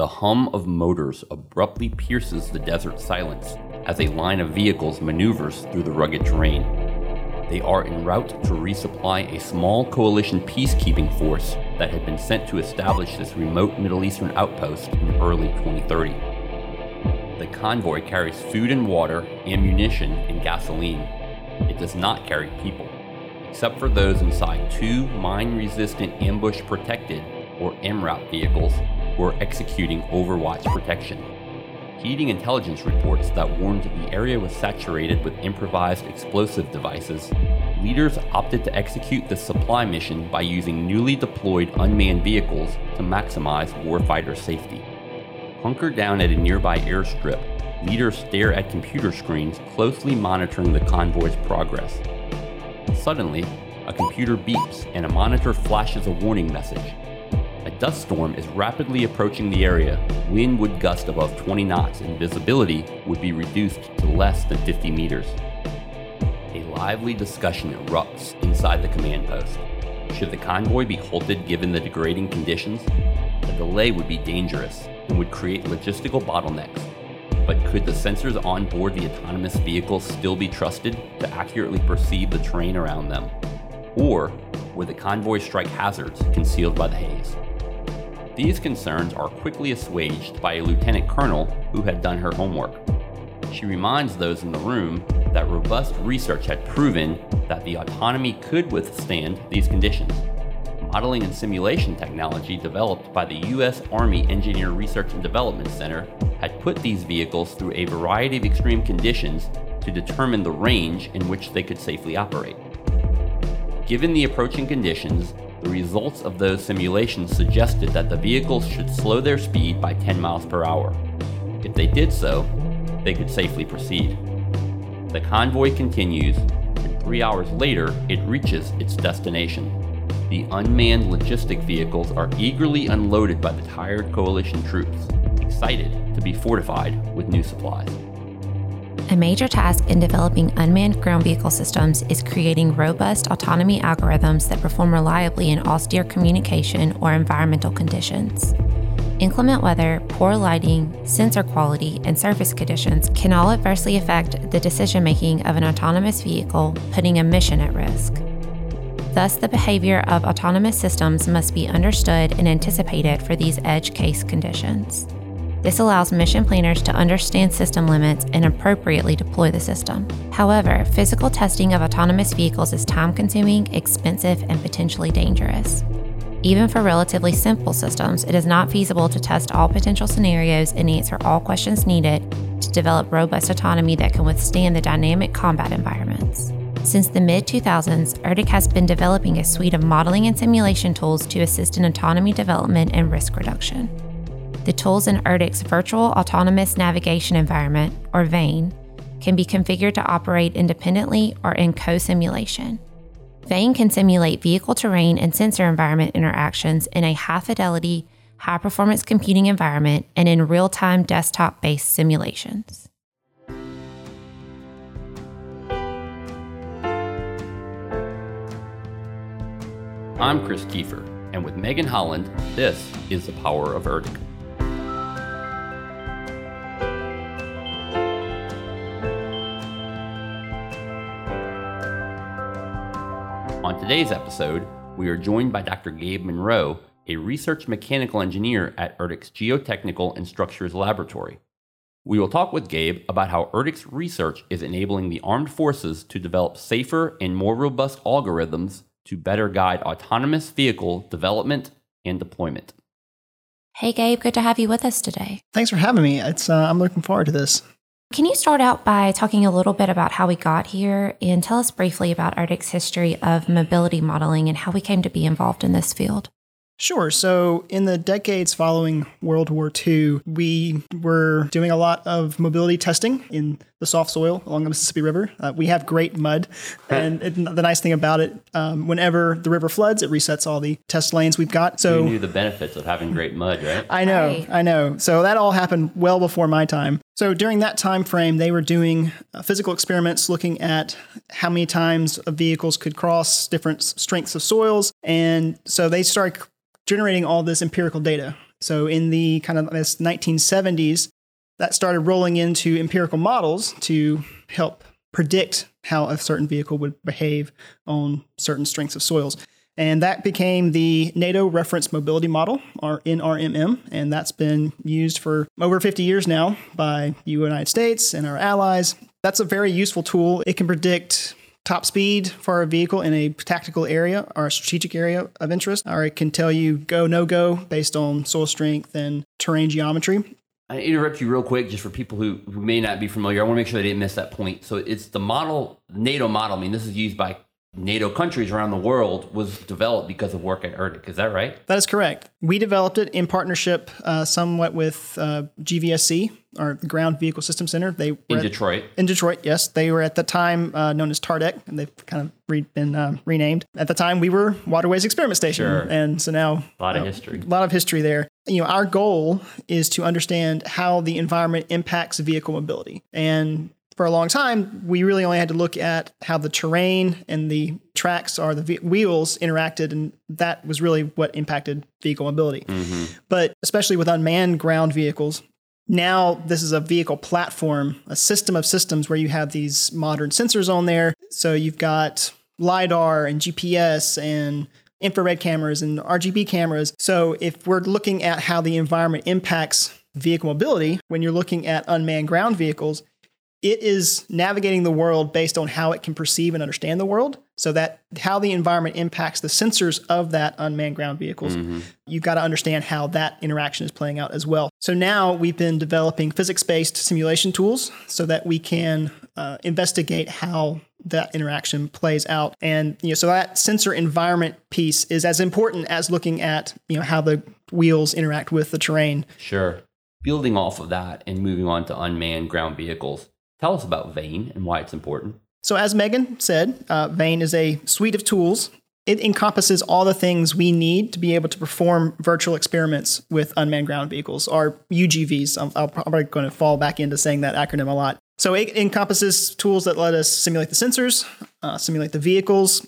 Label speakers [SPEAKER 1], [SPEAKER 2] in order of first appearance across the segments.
[SPEAKER 1] The hum of motors abruptly pierces the desert silence as a line of vehicles maneuvers through the rugged terrain. They are en route to resupply a small coalition peacekeeping force that had been sent to establish this remote Middle Eastern outpost in early 2030. The convoy carries food and water, ammunition, and gasoline. It does not carry people, except for those inside two mine resistant ambush protected or MRAP vehicles who are executing Overwatch protection. Heating intelligence reports that warned the area was saturated with improvised explosive devices, leaders opted to execute the supply mission by using newly deployed unmanned vehicles to maximize warfighter safety. Hunkered down at a nearby airstrip, leaders stare at computer screens closely monitoring the convoy's progress. Suddenly, a computer beeps and a monitor flashes a warning message. Dust storm is rapidly approaching the area. Wind would gust above 20 knots and visibility would be reduced to less than 50 meters. A lively discussion erupts inside the command post. Should the convoy be halted given the degrading conditions? A delay would be dangerous and would create logistical bottlenecks. But could the sensors on board the autonomous vehicles still be trusted to accurately perceive the terrain around them? Or would the convoy strike hazards concealed by the haze? These concerns are quickly assuaged by a lieutenant colonel who had done her homework. She reminds those in the room that robust research had proven that the autonomy could withstand these conditions. Modeling and simulation technology developed by the U.S. Army Engineer Research and Development Center had put these vehicles through a variety of extreme conditions to determine the range in which they could safely operate. Given the approaching conditions, the results of those simulations suggested that the vehicles should slow their speed by 10 miles per hour. If they did so, they could safely proceed. The convoy continues, and three hours later, it reaches its destination. The unmanned logistic vehicles are eagerly unloaded by the tired coalition troops, excited to be fortified with new supplies.
[SPEAKER 2] A major task in developing unmanned ground vehicle systems is creating robust autonomy algorithms that perform reliably in austere communication or environmental conditions. Inclement weather, poor lighting, sensor quality, and surface conditions can all adversely affect the decision making of an autonomous vehicle, putting a mission at risk. Thus, the behavior of autonomous systems must be understood and anticipated for these edge case conditions. This allows mission planners to understand system limits and appropriately deploy the system. However, physical testing of autonomous vehicles is time consuming, expensive, and potentially dangerous. Even for relatively simple systems, it is not feasible to test all potential scenarios and answer all questions needed to develop robust autonomy that can withstand the dynamic combat environments. Since the mid 2000s, ERDC has been developing a suite of modeling and simulation tools to assist in autonomy development and risk reduction. The tools in ERDC's Virtual Autonomous Navigation Environment, or VANE, can be configured to operate independently or in co simulation. VANE can simulate vehicle terrain and sensor environment interactions in a high fidelity, high performance computing environment and in real time desktop based simulations.
[SPEAKER 1] I'm Chris Kiefer, and with Megan Holland, this is The Power of ERDC. On today's episode, we are joined by Dr. Gabe Monroe, a research mechanical engineer at ERDC's Geotechnical and Structures Laboratory. We will talk with Gabe about how ERDC's research is enabling the armed forces to develop safer and more robust algorithms to better guide autonomous vehicle development and deployment.
[SPEAKER 2] Hey, Gabe, good to have you with us today.
[SPEAKER 3] Thanks for having me. It's uh, I'm looking forward to this.
[SPEAKER 2] Can you start out by talking a little bit about how we got here and tell us briefly about ERDC's history of mobility modeling and how we came to be involved in this field?
[SPEAKER 3] Sure. So, in the decades following World War II, we were doing a lot of mobility testing in the soft soil along the Mississippi River. Uh, we have great mud. And it, the nice thing about it, um, whenever the river floods, it resets all the test lanes we've got. So,
[SPEAKER 1] you knew the benefits of having great mud, right?
[SPEAKER 3] I know.
[SPEAKER 2] Right.
[SPEAKER 3] I know. So, that all happened well before my time. So, during that time frame, they were doing uh, physical experiments looking at how many times vehicles could cross different strengths of soils. And so, they started generating all this empirical data. So in the kind of this 1970s, that started rolling into empirical models to help predict how a certain vehicle would behave on certain strengths of soils. And that became the NATO Reference Mobility Model, or NRMM, and that's been used for over 50 years now by the United States and our allies. That's a very useful tool. It can predict top speed for a vehicle in a tactical area or a strategic area of interest, or it can tell you go, no go based on soil strength and terrain geometry.
[SPEAKER 1] I interrupt you real quick just for people who, who may not be familiar. I want to make sure they didn't miss that point. So it's the model, NATO model. I mean, this is used by NATO countries around the world was developed because of work at ERDC. Is that right?
[SPEAKER 3] That is correct. We developed it in partnership uh, somewhat with uh, GVSC, the Ground Vehicle System Center.
[SPEAKER 1] They in at, Detroit.
[SPEAKER 3] In Detroit, yes. They were at the time uh, known as TARDEC, and they've kind of re- been uh, renamed. At the time, we were Waterways Experiment Station,
[SPEAKER 1] sure.
[SPEAKER 3] and so now
[SPEAKER 1] a lot of history.
[SPEAKER 3] A lot of history there. You know, our goal is to understand how the environment impacts vehicle mobility, and for a long time, we really only had to look at how the terrain and the tracks or the wheels interacted, and that was really what impacted vehicle mobility. Mm-hmm. But especially with unmanned ground vehicles, now this is a vehicle platform, a system of systems where you have these modern sensors on there. So you've got LiDAR and GPS and infrared cameras and RGB cameras. So if we're looking at how the environment impacts vehicle mobility, when you're looking at unmanned ground vehicles, it is navigating the world based on how it can perceive and understand the world. So that how the environment impacts the sensors of that unmanned ground vehicles. Mm-hmm. you've got to understand how that interaction is playing out as well. So now we've been developing physics-based simulation tools so that we can uh, investigate how that interaction plays out. And you know so that sensor environment piece is as important as looking at you know how the wheels interact with the terrain.
[SPEAKER 1] Sure. Building off of that and moving on to unmanned ground vehicles Tell us about Vane and why it's important.
[SPEAKER 3] So, as Megan said, uh, Vane is a suite of tools. It encompasses all the things we need to be able to perform virtual experiments with unmanned ground vehicles, or UGVs. I'm, I'm probably going to fall back into saying that acronym a lot. So, it encompasses tools that let us simulate the sensors, uh, simulate the vehicles.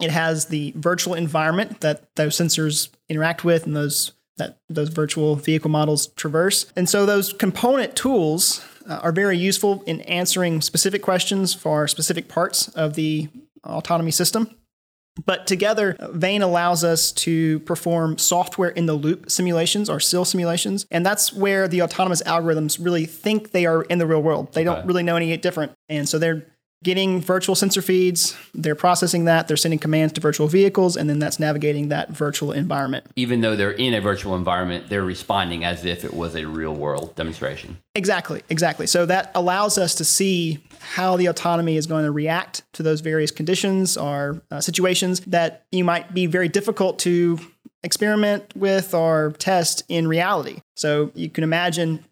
[SPEAKER 3] It has the virtual environment that those sensors interact with and those that those virtual vehicle models traverse. And so those component tools uh, are very useful in answering specific questions for specific parts of the autonomy system. But together, Vane allows us to perform software in the loop simulations or SIL simulations. And that's where the autonomous algorithms really think they are in the real world. They don't really know any different. And so they're getting virtual sensor feeds, they're processing that, they're sending commands to virtual vehicles, and then that's navigating that virtual environment.
[SPEAKER 1] Even though they're in a virtual environment, they're responding as if it was a real world demonstration.
[SPEAKER 3] Exactly, exactly. So that allows us to see how the autonomy is going to react to those various conditions or uh, situations that you might be very difficult to experiment with or test in reality. So you can imagine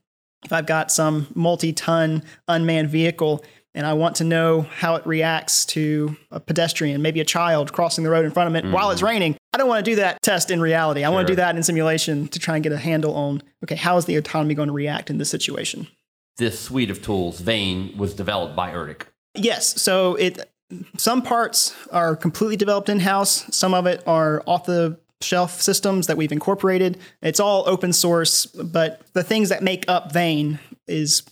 [SPEAKER 3] if I've got some multi ton unmanned vehicle and I want to know how it reacts to a pedestrian, maybe a child crossing the road in front of it mm-hmm. while it's raining. I don't want to do that test in reality. I sure. want to do that in simulation to try and get a handle on okay, how is the autonomy going to react in this situation?
[SPEAKER 1] This suite of tools, Vane, was developed by ERDC.
[SPEAKER 3] Yes. So it some parts are completely developed in house. Some of it are off the shelf systems that we've incorporated. It's all open source, but the things that make up Vane is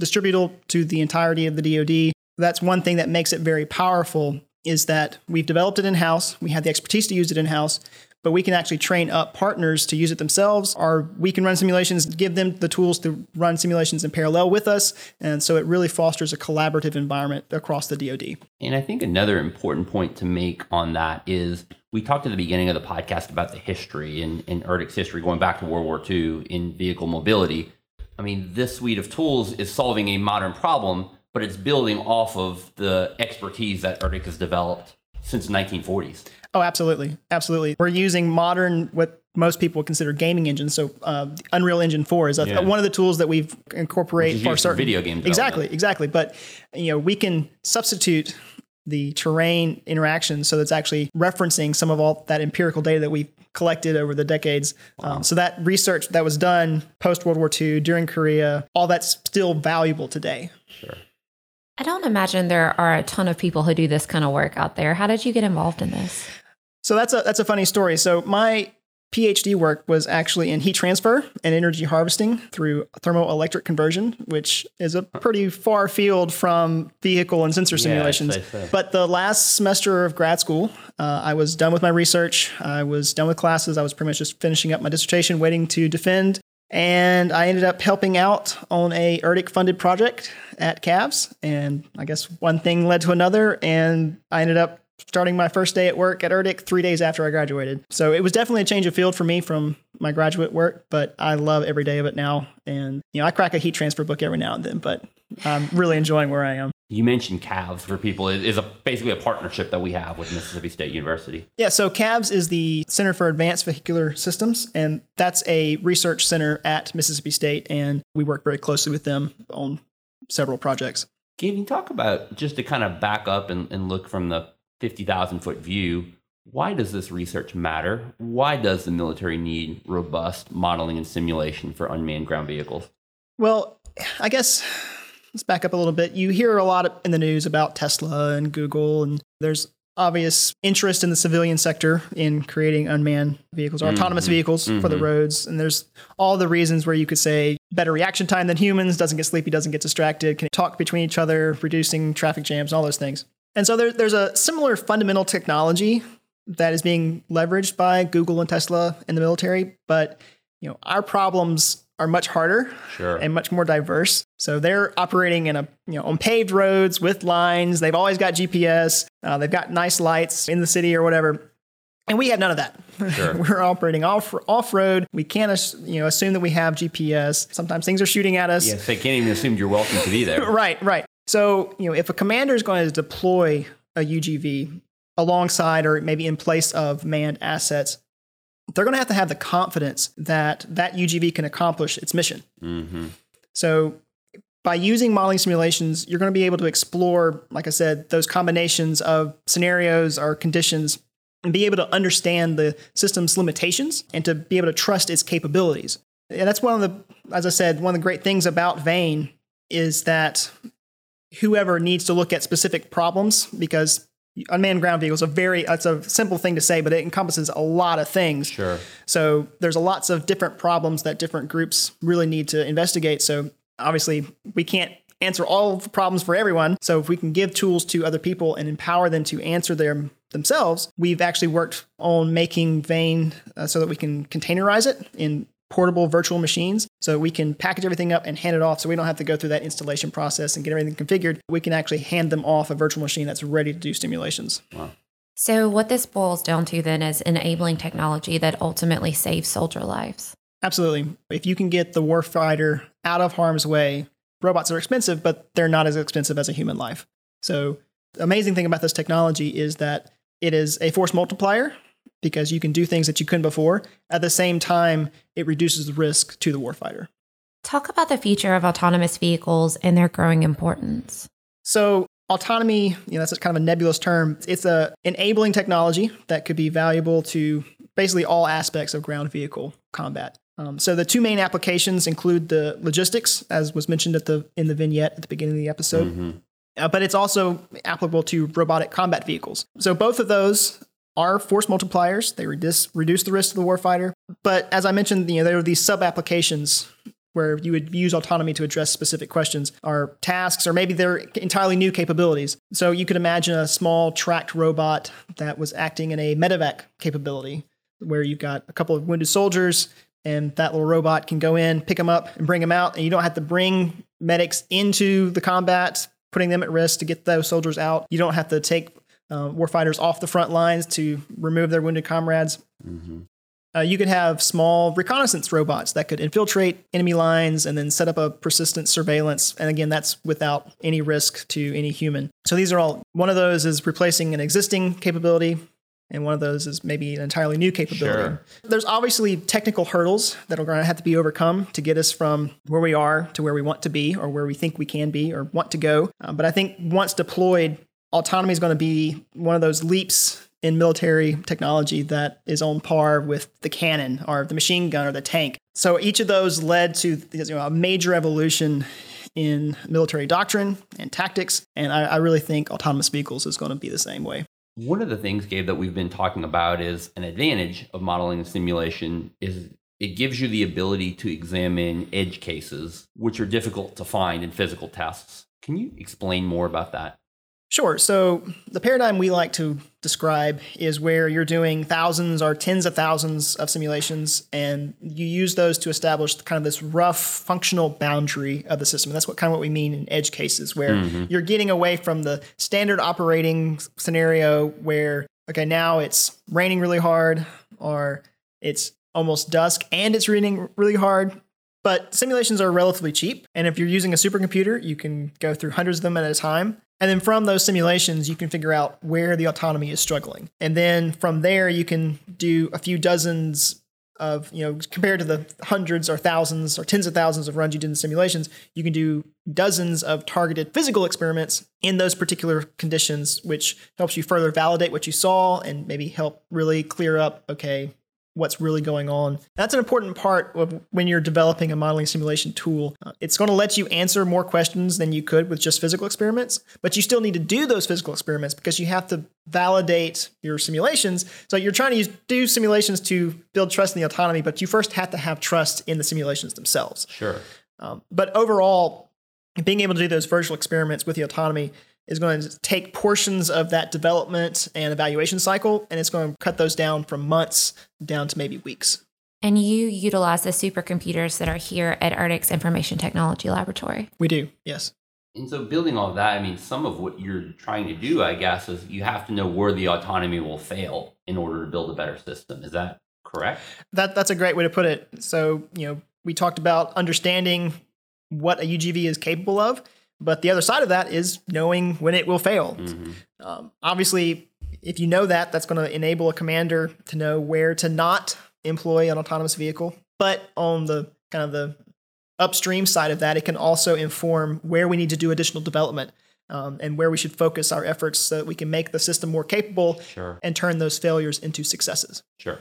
[SPEAKER 3] distributable to the entirety of the DoD. That's one thing that makes it very powerful is that we've developed it in house. We have the expertise to use it in house, but we can actually train up partners to use it themselves, or we can run simulations, give them the tools to run simulations in parallel with us. And so it really fosters a collaborative environment across the DoD.
[SPEAKER 1] And I think another important point to make on that is we talked at the beginning of the podcast about the history and, and ERDC's history going back to World War II in vehicle mobility. I mean, this suite of tools is solving a modern problem, but it's building off of the expertise that ERDC has developed since the 1940s.
[SPEAKER 3] Oh, absolutely, absolutely. We're using modern what most people consider gaming engines. So, uh, Unreal Engine Four is a, yeah. one of the tools that we've incorporated for certain
[SPEAKER 1] video games.
[SPEAKER 3] Exactly, exactly. But you know, we can substitute the terrain interaction so that's actually referencing some of all that empirical data that we've collected over the decades. Um, wow. Um, so that research that was done post World War II during Korea, all that's still valuable today.
[SPEAKER 1] Sure.
[SPEAKER 2] I don't imagine there are a ton of people who do this kind of work out there. How did you get involved in this?
[SPEAKER 3] So that's a that's a funny story. So my PhD work was actually in heat transfer and energy harvesting through thermoelectric conversion, which is a pretty far field from vehicle and sensor simulations.
[SPEAKER 1] so.
[SPEAKER 3] But the last semester of grad school, uh, I was done with my research. I was done with classes. I was pretty much just finishing up my dissertation, waiting to defend. And I ended up helping out on a ERDC funded project at CAVS. And I guess one thing led to another. And I ended up starting my first day at work at ERDC three days after I graduated. So it was definitely a change of field for me from my graduate work, but I love every day of it now. And, you know, I crack a heat transfer book every now and then, but I'm really enjoying where I am.
[SPEAKER 1] You mentioned CAVS for people It is a basically a partnership that we have with Mississippi State University.
[SPEAKER 3] Yeah, so CAVS is the Center for Advanced Vehicular Systems, and that's a research center at Mississippi State, and we work very closely with them on several projects.
[SPEAKER 1] Can you talk about just to kind of back up and, and look from the 50,000 foot view? Why does this research matter? Why does the military need robust modeling and simulation for unmanned ground vehicles?
[SPEAKER 3] Well, I guess let's back up a little bit. You hear a lot in the news about Tesla and Google, and there's obvious interest in the civilian sector in creating unmanned vehicles or autonomous mm-hmm. vehicles for the mm-hmm. roads. And there's all the reasons where you could say better reaction time than humans, doesn't get sleepy, doesn't get distracted, can talk between each other, reducing traffic jams, all those things. And so there, there's a similar fundamental technology that is being leveraged by Google and Tesla in the military, but you know our problems are much harder
[SPEAKER 1] Sure.
[SPEAKER 3] and much more diverse. So they're operating in a you know on paved roads with lines. They've always got GPS. Uh, they've got nice lights in the city or whatever. And we have none of that.
[SPEAKER 1] Sure.
[SPEAKER 3] We're operating off off road. We can't you know assume that we have GPS. Sometimes things are shooting at us.
[SPEAKER 1] Yes, they can't even assume you're welcome to be there.
[SPEAKER 3] Right, right. So, you know, if a commander is going to deploy a UGV alongside or maybe in place of manned assets, they're going to have to have the confidence that that UGV can accomplish its mission.
[SPEAKER 1] hmm
[SPEAKER 3] So, by using modeling simulations, you're going to be able to explore, like I said, those combinations of scenarios or conditions and be able to understand the system's limitations and to be able to trust its capabilities. And that's one of the, as I said, one of the great things about Vane is that whoever needs to look at specific problems, because unmanned ground vehicles are very, it's a simple thing to say, but it encompasses a lot of things.
[SPEAKER 1] Sure.
[SPEAKER 3] So there's a lots of different problems that different groups really need to investigate. So obviously we can't answer all of the problems for everyone. So if we can give tools to other people and empower them to answer them themselves, we've actually worked on making Vane uh, so that we can containerize it in portable virtual machines so we can package everything up and hand it off so we don't have to go through that installation process and get everything configured. We can actually hand them off a virtual machine that's ready to do simulations. Wow.
[SPEAKER 2] So, what this boils down to then is enabling technology that ultimately saves soldier lives.
[SPEAKER 3] Absolutely. If you can get the warfighter out of harm's way, robots are expensive, but they're not as expensive as a human life. So, the amazing thing about this technology is that it is a force multiplier because you can do things that you couldn't before. At the same time, it reduces the risk to the warfighter.
[SPEAKER 2] Talk about the future of autonomous vehicles and their growing importance.
[SPEAKER 3] So autonomy, you know, that's kind of a nebulous term. It's a enabling technology that could be valuable to basically all aspects of ground vehicle combat. Um, so the two main applications include the logistics, as was mentioned at the in the vignette at the beginning of the episode. Uh, but it's also applicable to robotic combat vehicles. So both of those are force multipliers. They reduce reduce the risk to the warfighter. But as I mentioned, you know, there are these sub applications where you would use autonomy to address specific questions or tasks, or maybe they're entirely new capabilities. So you could imagine a small tracked robot that was acting in a medevac capability, where you've got a couple of wounded soldiers, and that little robot can go in, pick them up, and bring them out, and you don't have to bring medics into the combat, putting them at risk to get those soldiers out. You don't have to take uh, warfighters off the front lines to remove their wounded comrades. Uh, you could have small reconnaissance robots that could infiltrate enemy lines and then set up a persistent surveillance. And again, that's without any risk to any human. So these are all, one of those is replacing an existing capability, and one of those is maybe an entirely new capability.
[SPEAKER 1] Sure.
[SPEAKER 3] There's obviously technical hurdles that are going to have to be overcome to get us from where we are to where we want to be or where we think we can be or want to go. Uh, but I think once deployed, autonomy is going to be one of those leaps in military technology that is on par with the cannon or the machine gun or the tank. So each of those led to you know, a major evolution in military doctrine and tactics. And I, I really think autonomous vehicles is going to be the same way.
[SPEAKER 1] One of the things, Gabe, that we've been talking about is an advantage of modeling and simulation is it gives you the ability to examine edge cases, which are difficult to find in physical tests. Can you explain more about that?
[SPEAKER 3] Sure. So the paradigm we like to describe is where you're doing thousands or tens of thousands of simulations, and you use those to establish kind of this rough functional boundary of the system. And that's what kind of what we mean in edge cases, where mm-hmm. you're getting away from the standard operating scenario where okay now it's raining really hard or it's almost dusk and it's raining really hard but simulations are relatively cheap. And if you're using a supercomputer, you can go through hundreds of them at a time. And then from those simulations, you can figure out where the autonomy is struggling. And then from there, you can do a few dozens of, you know, compared to the hundreds or thousands or tens of thousands of runs you did in simulations, you can do dozens of targeted physical experiments in those particular conditions, which helps you further validate what you saw and maybe help really clear up, okay, what's really going on. That's an important part of when you're developing a modeling simulation tool. Uh, it's going to let you answer more questions than you could with just physical experiments, but you still need to do those physical experiments because you have to validate your simulations. So you're trying to use, do simulations to build trust in the autonomy, but you first have to have trust in the simulations themselves.
[SPEAKER 1] Sure.
[SPEAKER 3] Um, but overall, being able to do those virtual experiments with the autonomy is going to take portions of that development and evaluation cycle and it's going to cut those down from months down to maybe weeks.
[SPEAKER 2] And you utilize the supercomputers that are here at ERDC's Information Technology Laboratory.
[SPEAKER 3] We do, yes.
[SPEAKER 1] And so, building all that, I mean, some of what you're trying to do, I guess, is you have to know where the autonomy will fail in order to build a better system. Is that correct?
[SPEAKER 3] That that's a great way to put it. So, you know, we talked about understanding what a UGV is capable of, but the other side of that is knowing when it will fail. Mm-hmm. Um, obviously, if you know that, that's going to enable a commander to know where to not employ an autonomous vehicle. But on the kind of the upstream side of that, it can also inform where we need to do additional development um, and where we should focus our efforts so that we can make the system more capable
[SPEAKER 1] sure.
[SPEAKER 3] and turn those failures into successes.
[SPEAKER 1] Sure.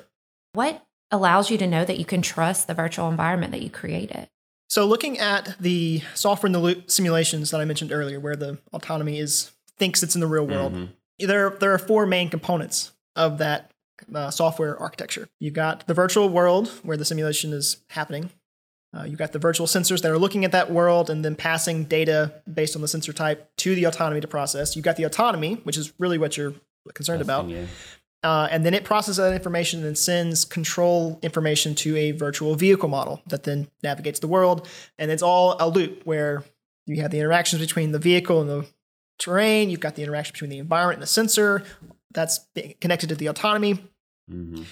[SPEAKER 2] What allows you to know that you can trust the virtual environment that you created?
[SPEAKER 3] So, looking at the software in the loop simulations that I mentioned earlier, where the autonomy is thinks it's in the real world, mm-hmm. there there are four main components of that uh, software architecture. You've got the virtual world where the simulation is happening. Uh, you've got the virtual sensors that are looking at that world and then passing data based on the sensor type to the autonomy to process. You've got the autonomy, which is really what you're concerned That's about. yeah. Uh, and then it processes that information and sends control information to a virtual vehicle model that then navigates the world. And it's all a loop where you have the interactions between the vehicle and the terrain. You've got the interaction between the environment and the sensor that's connected to the autonomy. Mm-hmm.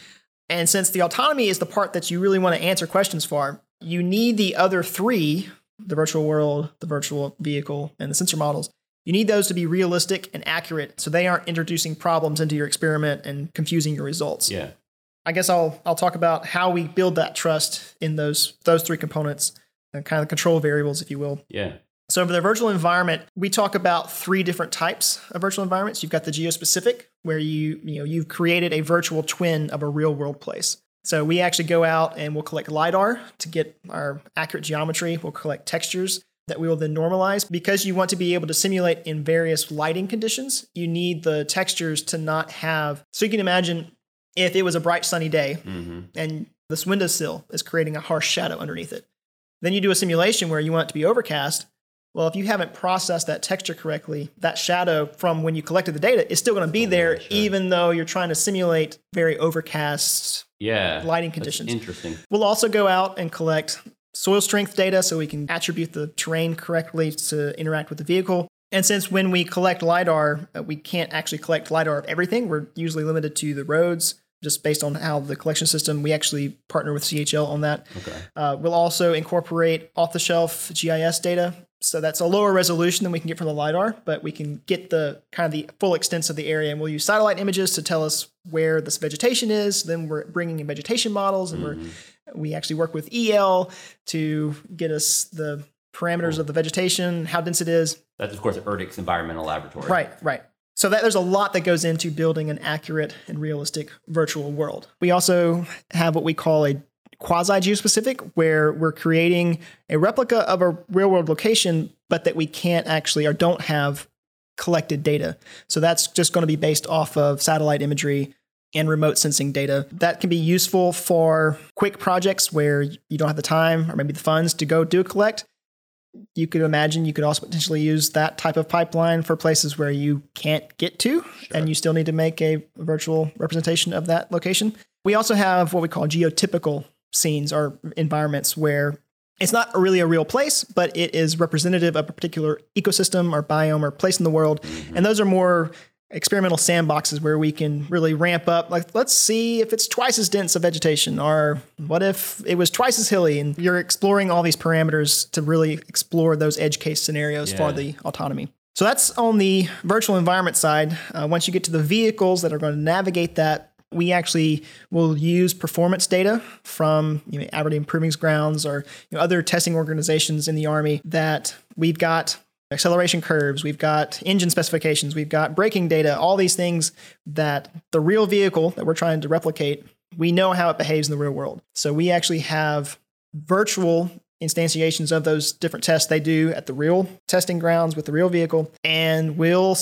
[SPEAKER 3] And since the autonomy is the part that you really want to answer questions for, you need the other three the virtual world, the virtual vehicle, and the sensor models you need those to be realistic and accurate so they aren't introducing problems into your experiment and confusing your results.
[SPEAKER 1] Yeah.
[SPEAKER 3] I guess I'll I'll talk about how we build that trust in those those three components and kind of control variables, if you will.
[SPEAKER 1] Yeah.
[SPEAKER 3] So for the virtual environment, we talk about three different types of virtual environments. You've got the geospecific, where you you know you've created a virtual twin of a real world place. So we actually go out and we'll collect lidar to get our accurate geometry. We'll collect textures that we will then normalize. Because you want to be able to simulate in various lighting conditions, you need the textures to not have. So you can imagine if it was a bright sunny day mm-hmm. and this windowsill is creating a harsh shadow underneath it. Then you do a simulation where you want it to be overcast. Well, if you haven't processed that texture correctly, that shadow from when you collected the data is still going to be oh, there, sure. even though you're trying to simulate very overcast
[SPEAKER 1] yeah,
[SPEAKER 3] lighting conditions.
[SPEAKER 1] interesting.
[SPEAKER 3] We'll also go out and collect soil strength data so we can attribute the terrain correctly to interact with the vehicle. And since when we collect LiDAR, uh, we can't actually collect LiDAR of everything, we're usually limited to the roads just based on how the collection system, we actually partner with CHL on that.
[SPEAKER 1] Okay.
[SPEAKER 3] Uh, we'll also incorporate off the shelf GIS data. So that's a lower resolution than we can get from the LiDAR, but we can get the kind of the full extent of the area. And we'll use satellite images to tell us where this vegetation is. Then we're bringing in vegetation models and mm-hmm. we're we actually work with EL to get us the parameters cool. of the vegetation, how dense it is.
[SPEAKER 1] That's of course ERDC's environmental laboratory.
[SPEAKER 3] Right, right. So that there's a lot that goes into building an accurate and realistic virtual world. We also have what we call a quasi geospecific, where we're creating a replica of a real world location, but that we can't actually or don't have collected data. So that's just going to be based off of satellite imagery and remote sensing data. That can be useful for quick projects where you don't have the time or maybe the funds to go do a collect. You could imagine you could also potentially use that type of pipeline for places where you can't get to and you still need to make a virtual representation of that location. We also have what we call geotypical scenes or environments where it's not really a real place, but it is representative of a particular ecosystem or biome or place in the world. Mm-hmm. And those are more experimental sandboxes where we can really ramp up. Like let's see if it's twice as dense of vegetation or what if it was twice as hilly? And you're exploring all these parameters to really explore those edge case scenarios for the autonomy. So that's on the virtual environment side. Uh, once you get to the vehicles that are going to navigate that we actually will use performance data from you know, Aberdeen Proving Grounds or you know, other testing organizations in the Army that we've got acceleration curves, we've got engine specifications, we've got braking data, all these things that the real vehicle that we're trying to replicate, we know how it behaves in the real world. So we actually have virtual instantiations of those different tests they do at the real testing grounds with the real vehicle and we'll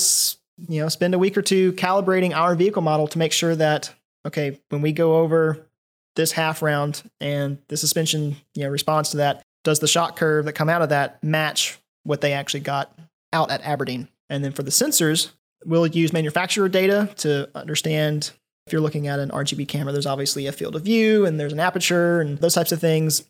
[SPEAKER 3] you know spend a week or two calibrating our vehicle model to make sure that okay when we go over this half round and the suspension you know responds to that does the shock curve that come out of that match what they actually got out at Aberdeen. And then for the sensors we'll use manufacturer data to understand if you're looking at an RGB camera there's obviously a field of view and there's an aperture and those types of things.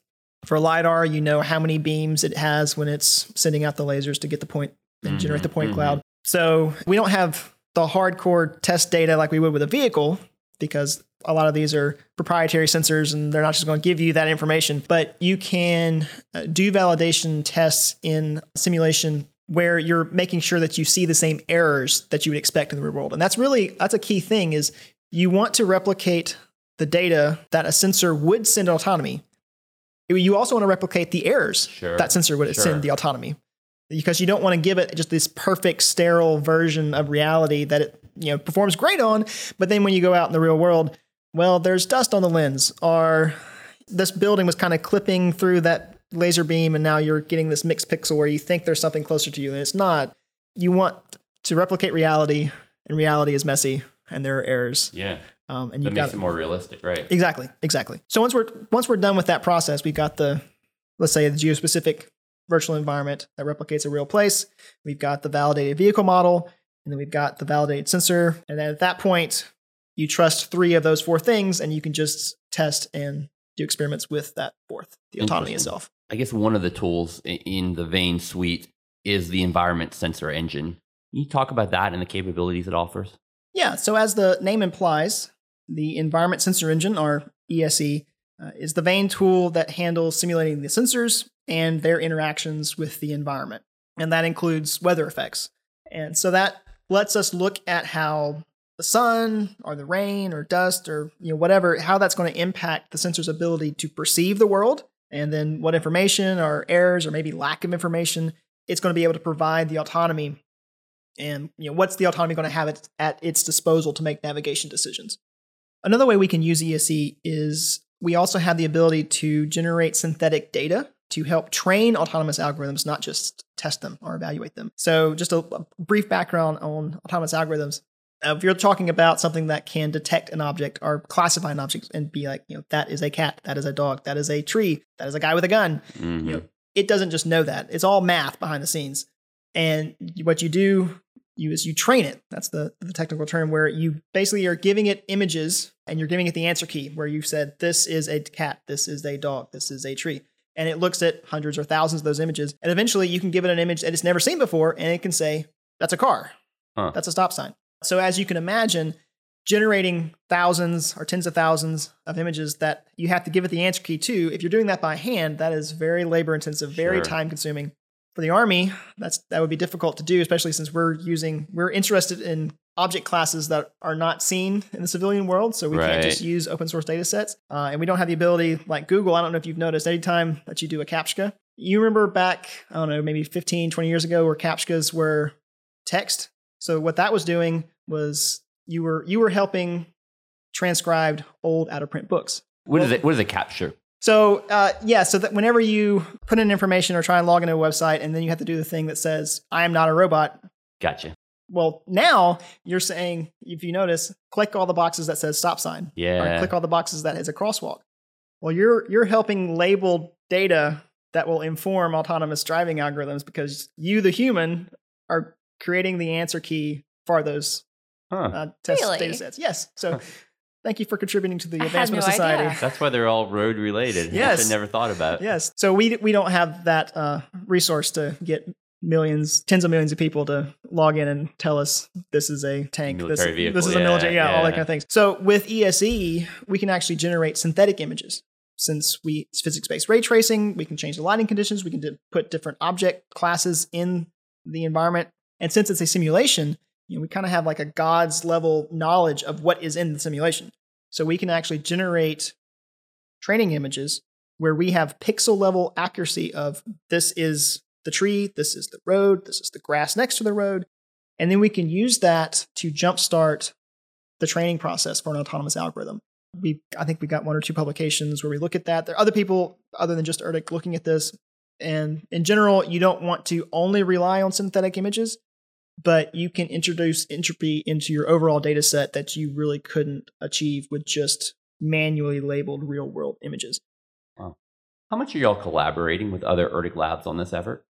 [SPEAKER 3] For lidar you know how many beams it has when it's sending out the lasers to get the point and generate the point
[SPEAKER 1] mhm.
[SPEAKER 3] cloud. So we don't have the hardcore test data like we would with a vehicle because a lot of these are proprietary sensors and they're not just going to give you that information. But you can uh, do validation tests in simulation where you're making sure that you see the same errors that you would expect in the real world. And that's really that's a key thing is you want to replicate the data that a sensor would send autonomy. You also want to replicate the errors
[SPEAKER 1] Sure,
[SPEAKER 3] that sensor would
[SPEAKER 1] sure.
[SPEAKER 3] send the autonomy because you don't want to give it just this perfect sterile version of reality that it you know performs great on but then when you go out in the real world well there's dust on the lens or this building was kind of clipping through that laser beam and now you're getting this mixed pixel where you think there's something closer to you and it's not you want to replicate reality and reality is messy and there are errors
[SPEAKER 1] Yeah.
[SPEAKER 3] um, and you've got
[SPEAKER 1] makes it more realistic, right?
[SPEAKER 3] Exactly, exactly. So once we're once we're done with that process, we've got the let's say the geospecific virtual environment that replicates a real place. We've got the validated vehicle model, and then we've got the validated sensor. And then at that point, you trust three of those four things, and you can just test and do experiments with that fourth, the autonomy itself.
[SPEAKER 1] I guess one of the tools in the Vane suite is the environment sensor engine. Can you talk about that and the capabilities it offers?
[SPEAKER 3] Yeah, so as the name implies, the Environment Sensor Engine, or ESE, uh, is the Vane tool that handles simulating the sensors and their interactions with the environment. And that includes weather effects. And so that lets us look at how the sun or the rain or dust or you know whatever how that's going to impact the sensor's ability to perceive the world. And then what information or errors or maybe lack of information it's going to be able to provide the autonomy. And you know what's the autonomy going to have it at its disposal to make navigation decisions? Another way we can use ese is we also have the ability to generate synthetic data to help train autonomous algorithms not just test them or evaluate them. So just a, a brief background on autonomous algorithms if you're talking about something that can detect an object or classify an object and be like you know that is a cat that is a dog that is a tree that is a guy with a gun
[SPEAKER 1] Mhm.
[SPEAKER 3] you know, it doesn't just know that. It's all math behind the scenes. And what you do you is you train it. That's the, the technical term where you basically are giving it images and you're giving it the answer key where you've said this is a cat, this is a dog, this is a tree. And it looks at hundreds or thousands of those images. And eventually you can give it an image that it's never seen before and it can say, that's a car.
[SPEAKER 1] Huh.
[SPEAKER 3] That's a stop sign. So as you can imagine, generating thousands or tens of thousands of images that you have to give it the answer key to, if you're doing that by hand, that is very labor intensive, very
[SPEAKER 1] Sure.
[SPEAKER 3] time consuming. For the army, that's that would be difficult to do, especially since we're using we're interested in object classes that are not seen in the civilian world, so we can't just use open source data sets. Uh, and we don't have the ability like Google. I don't know if you've noticed anytime that you do a CAPTCHA, you remember back, I don't know, maybe 15, 20 years ago where CAPTCHAs were text. So what that was doing was you were you were helping transcribed old out of print books.
[SPEAKER 1] What is it? What is a CAPTCHA?
[SPEAKER 3] So uh, yeah, so that whenever you put in information or try and log into a website, and then you have to do the thing that says "I am not a robot,"
[SPEAKER 1] Gotcha.
[SPEAKER 3] Well, now you're saying, if you notice, click all the boxes that says stop sign.
[SPEAKER 1] Yeah.
[SPEAKER 3] Or click all the boxes that has a crosswalk. Well, you're you're helping label data that will inform autonomous driving algorithms because you, the human, are creating the answer key for those
[SPEAKER 1] Huh.
[SPEAKER 3] uh, test
[SPEAKER 2] Really?
[SPEAKER 3] data sets. Yes. So thank you for contributing to the
[SPEAKER 2] I
[SPEAKER 3] advancement
[SPEAKER 2] no
[SPEAKER 3] of society.
[SPEAKER 2] idea.
[SPEAKER 1] That's why they're all road related.
[SPEAKER 3] Yes.
[SPEAKER 1] I never thought about. It.
[SPEAKER 3] Yes. So we we don't have that uh, resource to get millions, tens of millions of people to log in and tell us this is a tank, this,
[SPEAKER 1] Military vehicle,
[SPEAKER 3] this is a
[SPEAKER 1] yeah,
[SPEAKER 3] military, yeah, all that kind of things. So with ESE, we can actually generate synthetic images. Since we it's physics-based ray tracing, we can change the lighting conditions. We can di- put different object classes in the environment, and since it's a simulation, you know, we kind of have like a God's level knowledge of what is in the simulation. So we can actually generate training images where we have pixel level accuracy of this is the tree, this is the road, this is the grass next to the road. And then we can use that to jumpstart the training process for an autonomous algorithm. We, I think we got one or two publications where we look at that. There are other people other than just ERDC looking at this. And in general, you don't want to only rely on synthetic images, but you can introduce entropy into your overall data set that you really couldn't achieve with just manually labeled real world images. Wow.
[SPEAKER 1] How much are y'all collaborating with other ERDC labs on this effort?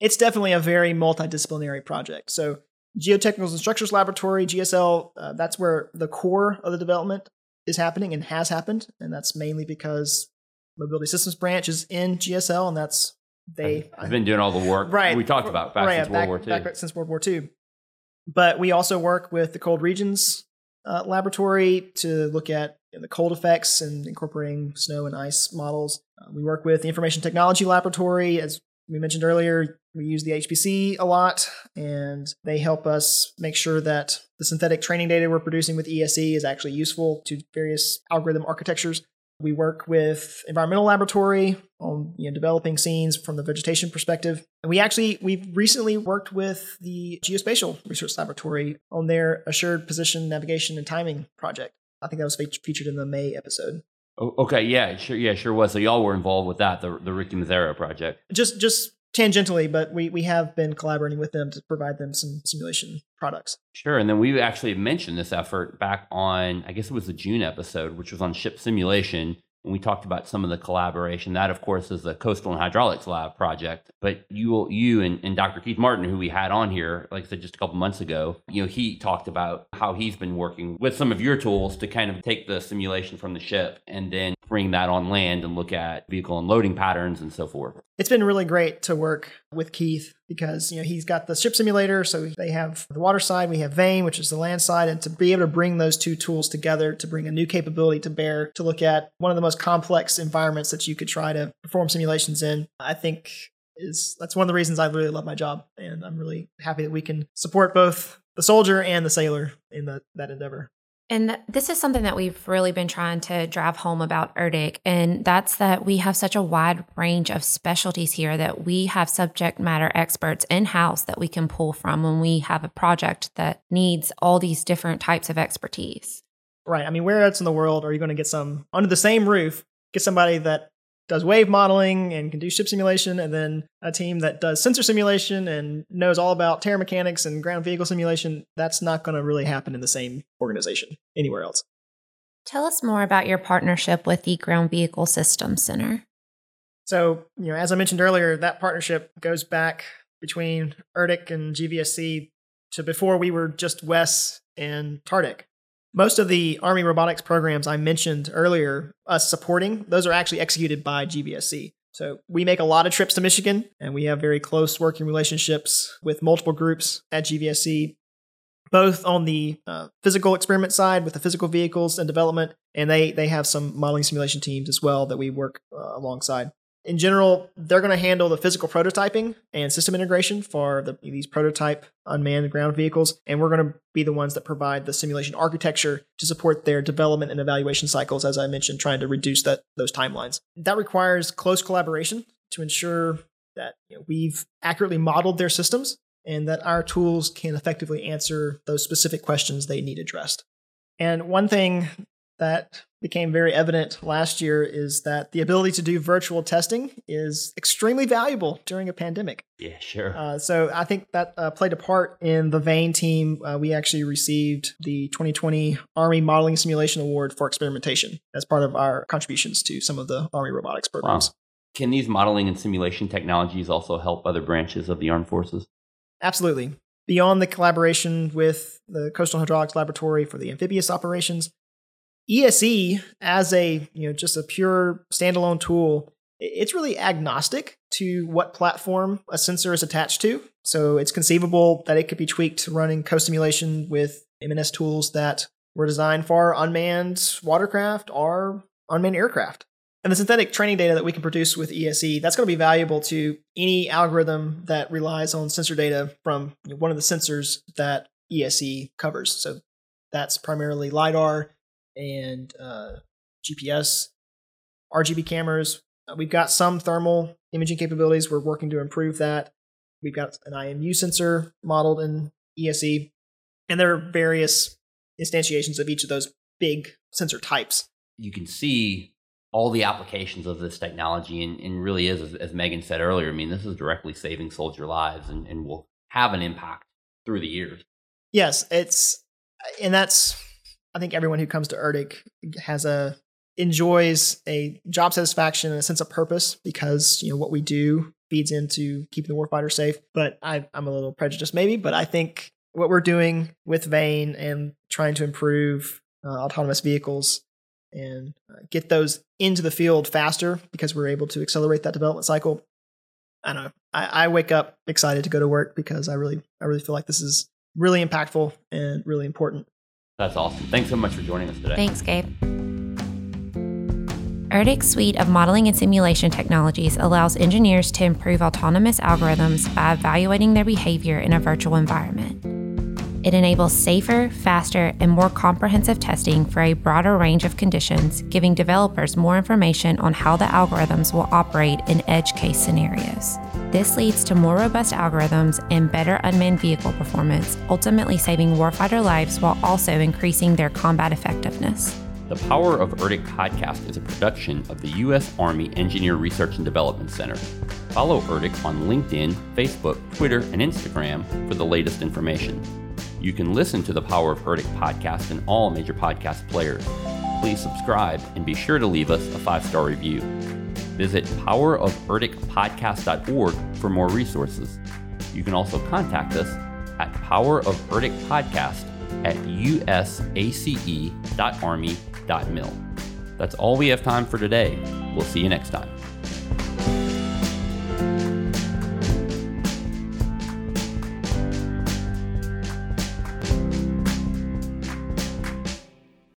[SPEAKER 3] it's definitely a very multidisciplinary project. So, Geotechnicals and Structures Laboratory, GSL, uh, that's where the core of the development is happening and has happened. And that's mainly because Mobility Systems Branch is in GSL, and that's they.
[SPEAKER 1] I've been doing all the work
[SPEAKER 3] right
[SPEAKER 1] we talked about back
[SPEAKER 3] right,
[SPEAKER 1] since
[SPEAKER 3] back,
[SPEAKER 1] World War II.
[SPEAKER 3] back since World War II. But we also work with the Cold Regions uh, Laboratory to look at you know, the cold effects and incorporating snow and ice models. Uh, we work with the Information Technology Laboratory, as we mentioned earlier. We use the HPC a lot, and they help us make sure that the synthetic training data we're producing with ESE is actually useful to various algorithm architectures. We work with environmental laboratory on you know, developing scenes from the vegetation perspective. And we actually we've recently worked with the Geospatial Research Laboratory on their assured position navigation and timing project. I think that was fe- featured in the May episode.
[SPEAKER 1] Oh, okay, yeah, sure, yeah, sure was. So y'all were involved with that, the the Ricky Mazzara project.
[SPEAKER 3] Just just tangentially, but we we have been collaborating with them to provide them some simulation products.
[SPEAKER 1] Sure, and then we actually mentioned this effort back on, I guess it was the June episode, which was on ship simulation. And we talked about some of the collaboration. That, of course, is the Coastal and Hydraulics Lab project. But you, you and, and Dr. Keith Martin, who we had on here, like I said, just a couple months ago, you know, he talked about how he's been working with some of your tools to kind of take the simulation from the ship and then bring that on land and look at vehicle unloading patterns and so forth.
[SPEAKER 3] It's been really great to work with Keith because you know he's got the ship simulator, so they have the water side, we have Vane, which is the land side, and to be able to bring those two tools together to bring a new capability to bear to look at one of the most complex environments that you could try to perform simulations in, I think is that's one of the reasons I really love my job, and I'm really happy that we can support both the soldier and the sailor in the, that endeavor.
[SPEAKER 2] And this is something that we've really been trying to drive home about ERDC, and that's that we have such a wide range of specialties here that we have subject matter experts in house that we can pull from when we have a project that needs all these different types of expertise.
[SPEAKER 3] Right. I mean, where else in the world are you going to get some under the same roof? Get somebody that does wave modeling and can do ship simulation, and then a team that does sensor simulation and knows all about terramechanics and ground vehicle simulation. That's not going to really happen in the same organization anywhere else.
[SPEAKER 2] Tell us more about your partnership with the Ground Vehicle Systems Center.
[SPEAKER 3] So, you know, as I mentioned earlier, that partnership goes back between ERDC and GVSC to before we were just WES and TARDEC. Most of the Army robotics programs I mentioned earlier, us supporting, those are actually executed by GVSC. So we make a lot of trips to Michigan, and we have very close working relationships with multiple groups at GVSC, both on the uh, physical experiment side with the physical vehicles and development, and they they have some modeling simulation teams as well that we work uh, alongside. In general, they're going to handle the physical prototyping and system integration for the, these prototype unmanned ground vehicles, and we're going to be the ones that provide the simulation architecture to support their development and evaluation cycles. As I mentioned, trying to reduce that those timelines. That requires close collaboration to ensure that you know, we've accurately modeled their systems and that our tools can effectively answer those specific questions they need addressed. And one thing that became very evident last year is that the ability to do virtual testing is extremely valuable during a pandemic.
[SPEAKER 1] Yeah, sure.
[SPEAKER 3] Uh, so I think that uh, played a part in the Vane team. Uh, we actually received the 2020 Army Modeling Simulation Award for experimentation as part of our contributions to some of the Army robotics programs.
[SPEAKER 1] Wow. Can these modeling and simulation technologies also help other branches of the armed forces?
[SPEAKER 3] Absolutely. Beyond the collaboration with the Coastal Hydraulics Laboratory for the amphibious operations, ESE as a you know just a pure standalone tool, it's really agnostic to what platform a sensor is attached to. So it's conceivable that it could be tweaked to running co-simulation with M&S tools that were designed for unmanned watercraft or unmanned aircraft. And the synthetic training data that we can produce with ESE, that's going to be valuable to any algorithm that relies on sensor data from one of the sensors that ESE covers. So that's primarily LiDAR and uh, GPS, RGB cameras. Uh, we've got some thermal imaging capabilities. We're working to improve that. We've got an IMU sensor modeled in ESE, and there are various instantiations of each of those big sensor types.
[SPEAKER 1] You can see all the applications of this technology and, and really is, as, as, Megan said earlier, I mean, this is directly saving soldier lives and, and will have an impact through the years.
[SPEAKER 3] Yes, it's, and that's, I think everyone who comes to ERDC has a, enjoys a job satisfaction and a sense of purpose because, you know, what we do feeds into keeping the warfighter safe. But I, I'm a little prejudiced maybe, but I think what we're doing with Vane and trying to improve uh, autonomous vehicles and uh, get those into the field faster because we're able to accelerate that development cycle. I don't know. I, I wake up excited to go to work because I really, I really feel like this is really impactful and really important.
[SPEAKER 1] That's awesome. Thanks so much for joining us today.
[SPEAKER 2] Thanks, Gabe. ERDC's suite of modeling and simulation technologies allows engineers to improve autonomous algorithms by evaluating their behavior in a virtual environment. It enables safer, faster, and more comprehensive testing for a broader range of conditions, giving developers more information on how the algorithms will operate in edge case scenarios. This leads to more robust algorithms and better unmanned vehicle performance, ultimately saving warfighter lives while also increasing their combat effectiveness.
[SPEAKER 1] The Power of ERDC podcast is a production of the U.S. Army Engineer Research and Development Center. Follow ERDC on LinkedIn, Facebook, Twitter, and Instagram for the latest information. You can listen to the Power of ERDC podcast in all major podcast players. Please subscribe and be sure to leave us a five star review. Visit poweroferdcpodcast.org for more resources. You can also contact us at poweroferdcpodcast at usace.army.mil. That's all we have time for today. We'll see you next time.